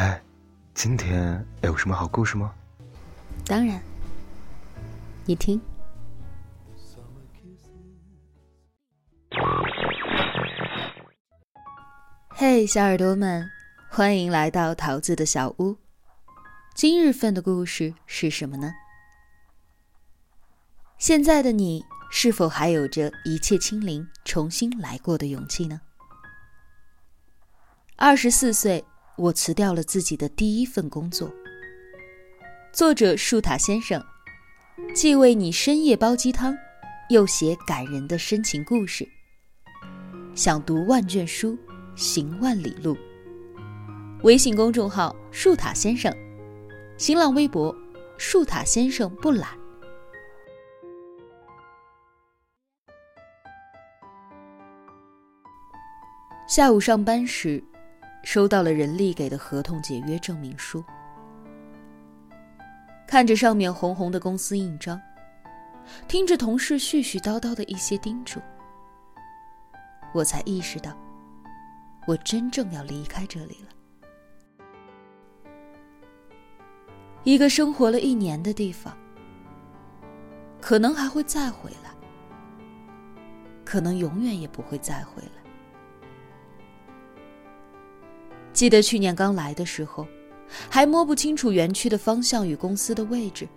哎，今天有什么好故事吗？当然，你听。嘿，小耳朵们，欢迎来到桃子的小屋。今日份的故事是什么呢？现在的你是否还有着一切清零、重新来过的勇气呢？二十四岁，我辞掉了自己的第一份工作。作者树塔先生，既为你深夜煲鸡汤，又写感人的深情故事。想读万卷书，行万里路。微信公众号树塔先生，新浪微博树塔先生不懒。下午上班时，收到了人力给的合同解约证明书。看着上面红红的公司印章，听着同事絮絮叨叨的一些叮嘱，我才意识到，我真正要离开这里了。一个生活了一年的地方，可能还会再回来，可能永远也不会再回来。记得去年刚来的时候。还摸不清楚园区的方向与公司的位置。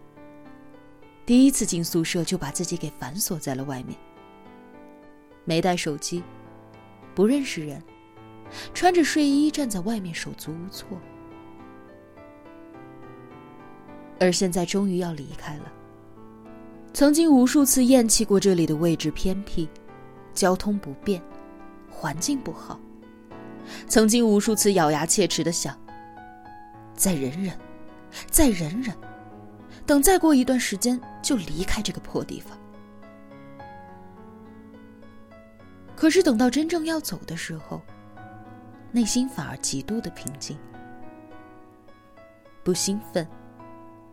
第一次进宿舍就把自己给反锁在了外面，没带手机，不认识人，穿着睡衣站在外面手足无措。而现在终于要离开了。曾经无数次厌弃过这里的位置偏僻，交通不便，环境不好。曾经无数次咬牙切齿的想。再忍忍，再忍忍，等再过一段时间就离开这个破地方。可是等到真正要走的时候，内心反而极度的平静，不兴奋，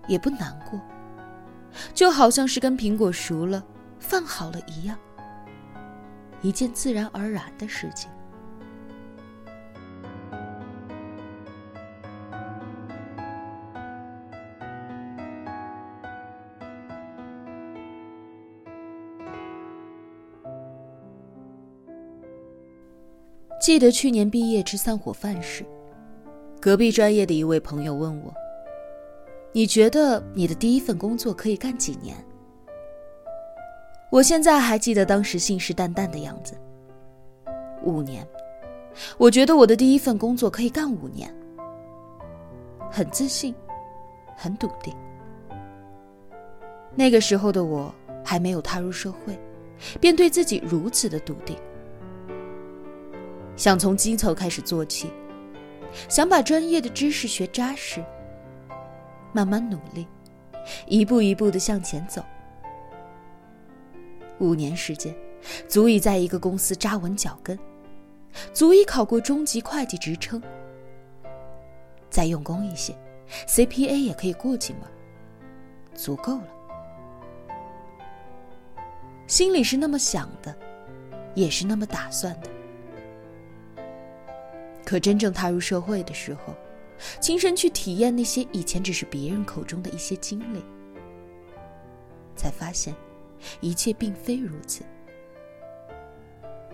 也不难过，就好像是跟苹果熟了、饭好了一样，一件自然而然的事情。记得去年毕业吃散伙饭时，隔壁专业的一位朋友问我：“你觉得你的第一份工作可以干几年？”我现在还记得当时信誓旦旦的样子。五年，我觉得我的第一份工作可以干五年，很自信，很笃定。那个时候的我还没有踏入社会，便对自己如此的笃定。想从基层开始做起，想把专业的知识学扎实，慢慢努力，一步一步的向前走。五年时间，足以在一个公司扎稳脚跟，足以考过中级会计职称。再用功一些，CPA 也可以过几门，足够了。心里是那么想的，也是那么打算的。可真正踏入社会的时候，亲身去体验那些以前只是别人口中的一些经历，才发现，一切并非如此。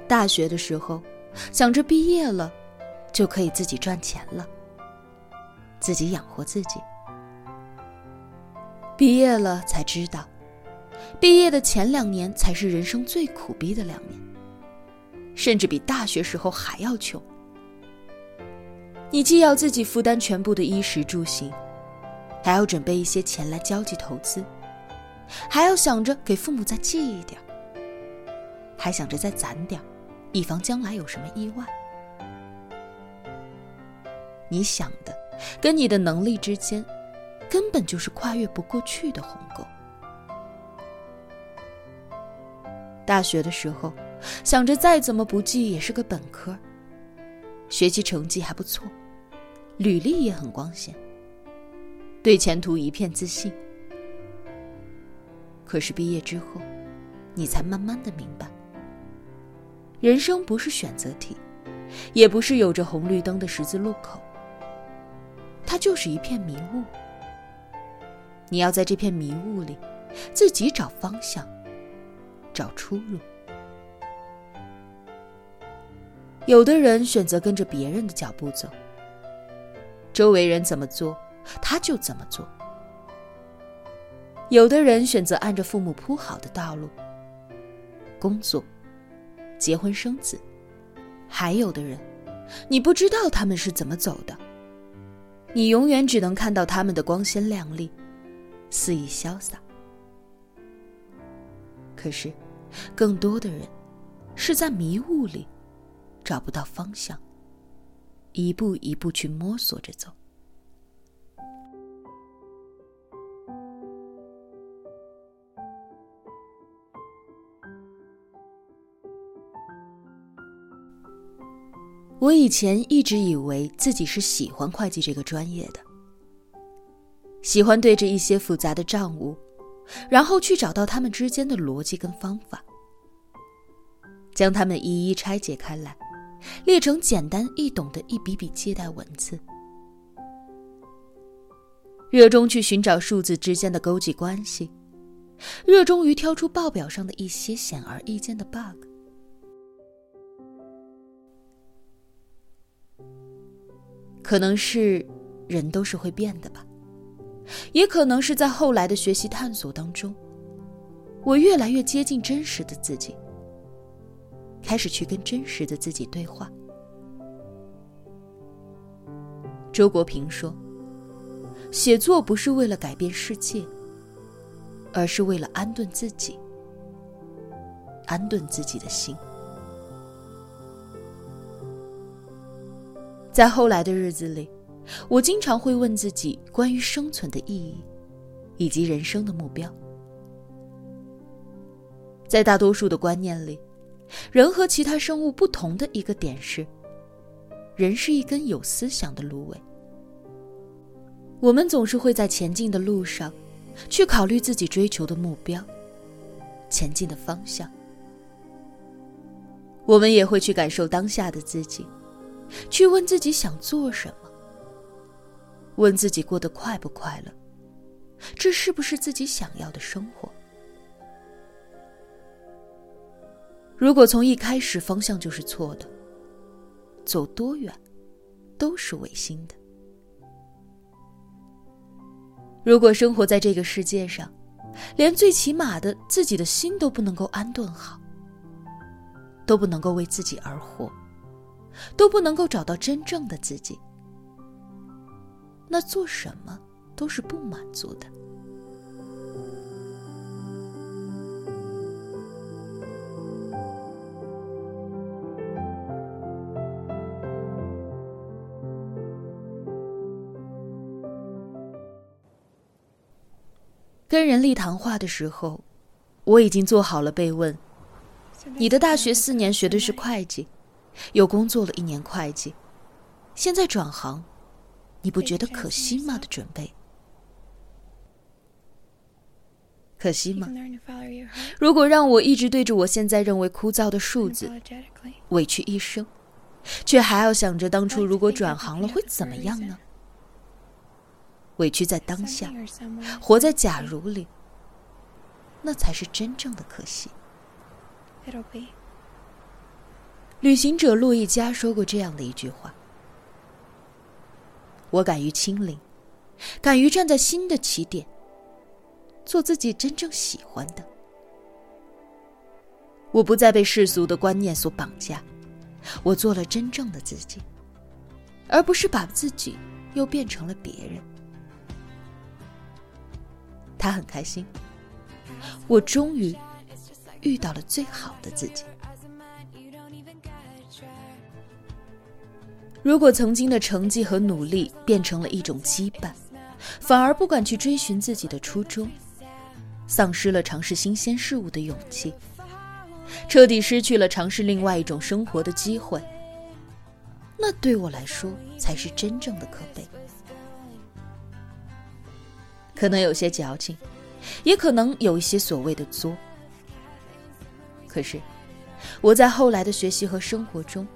大学的时候，想着毕业了，就可以自己赚钱了，自己养活自己。毕业了才知道，毕业的前两年才是人生最苦逼的两年，甚至比大学时候还要穷。你既要自己负担全部的衣食住行，还要准备一些钱来交际投资，还要想着给父母再寄一点还想着再攒点以防将来有什么意外。你想的跟你的能力之间，根本就是跨越不过去的鸿沟。大学的时候，想着再怎么不济也是个本科。学习成绩还不错，履历也很光鲜，对前途一片自信。可是毕业之后，你才慢慢的明白，人生不是选择题，也不是有着红绿灯的十字路口，它就是一片迷雾，你要在这片迷雾里，自己找方向，找出路。有的人选择跟着别人的脚步走，周围人怎么做，他就怎么做；有的人选择按着父母铺好的道路，工作、结婚生子；还有的人，你不知道他们是怎么走的，你永远只能看到他们的光鲜亮丽。肆意潇洒，可是，更多的人是在迷雾里找不到方向，一步一步去摸索着走。我以前一直以为自己是喜欢会计这个专业的。喜欢对着一些复杂的账务，然后去找到它们之间的逻辑跟方法，将它们一一拆解开来，列成简单易懂的一笔笔借贷文字。热衷去寻找数字之间的勾稽关系，热衷于挑出报表上的一些显而易见的 bug。可能是人都是会变的吧。也可能是在后来的学习探索当中，我越来越接近真实的自己，开始去跟真实的自己对话。周国平说：“写作不是为了改变世界，而是为了安顿自己，安顿自己的心。”在后来的日子里。我经常会问自己关于生存的意义，以及人生的目标。在大多数的观念里，人和其他生物不同的一个点是，人是一根有思想的芦苇。我们总是会在前进的路上，去考虑自己追求的目标，前进的方向。我们也会去感受当下的自己，去问自己想做什么。问自己过得快不快乐，这是不是自己想要的生活？如果从一开始方向就是错的，走多远都是违心的。如果生活在这个世界上，连最起码的自己的心都不能够安顿好，都不能够为自己而活，都不能够找到真正的自己。那做什么都是不满足的。跟人力谈话的时候，我已经做好了被问：你的大学四年学的是会计，又工作了一年会计，现在转行。你不觉得可惜吗？的准备，可惜吗？如果让我一直对着我现在认为枯燥的数字委屈一生，却还要想着当初如果转行了会怎么样呢？委屈在当下，活在假如里，那才是真正的可惜。旅行者路易加说过这样的一句话。我敢于清零，敢于站在新的起点，做自己真正喜欢的。我不再被世俗的观念所绑架，我做了真正的自己，而不是把自己又变成了别人。他很开心，我终于遇到了最好的自己。如果曾经的成绩和努力变成了一种羁绊，反而不敢去追寻自己的初衷，丧失了尝试新鲜事物的勇气，彻底失去了尝试另外一种生活的机会，那对我来说才是真正的可悲。可能有些矫情，也可能有一些所谓的作。可是，我在后来的学习和生活中。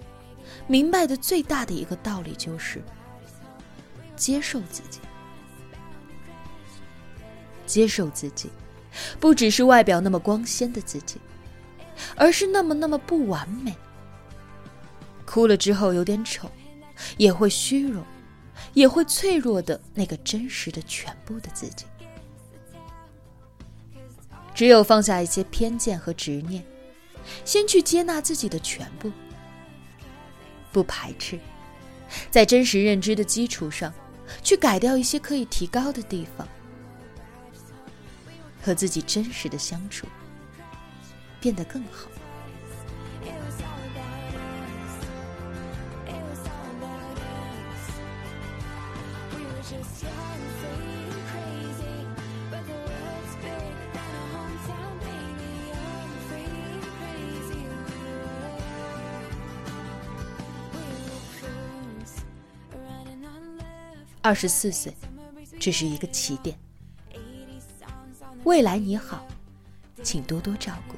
明白的最大的一个道理就是，接受自己。接受自己，不只是外表那么光鲜的自己，而是那么那么不完美。哭了之后有点丑，也会虚荣，也会脆弱的那个真实的全部的自己。只有放下一些偏见和执念，先去接纳自己的全部，不排斥，在真实认知的基础上，去改掉一些可以提高的地方，和自己真实的相处，变得更好。二十四岁，只是一个起点。未来你好，请多多照顾。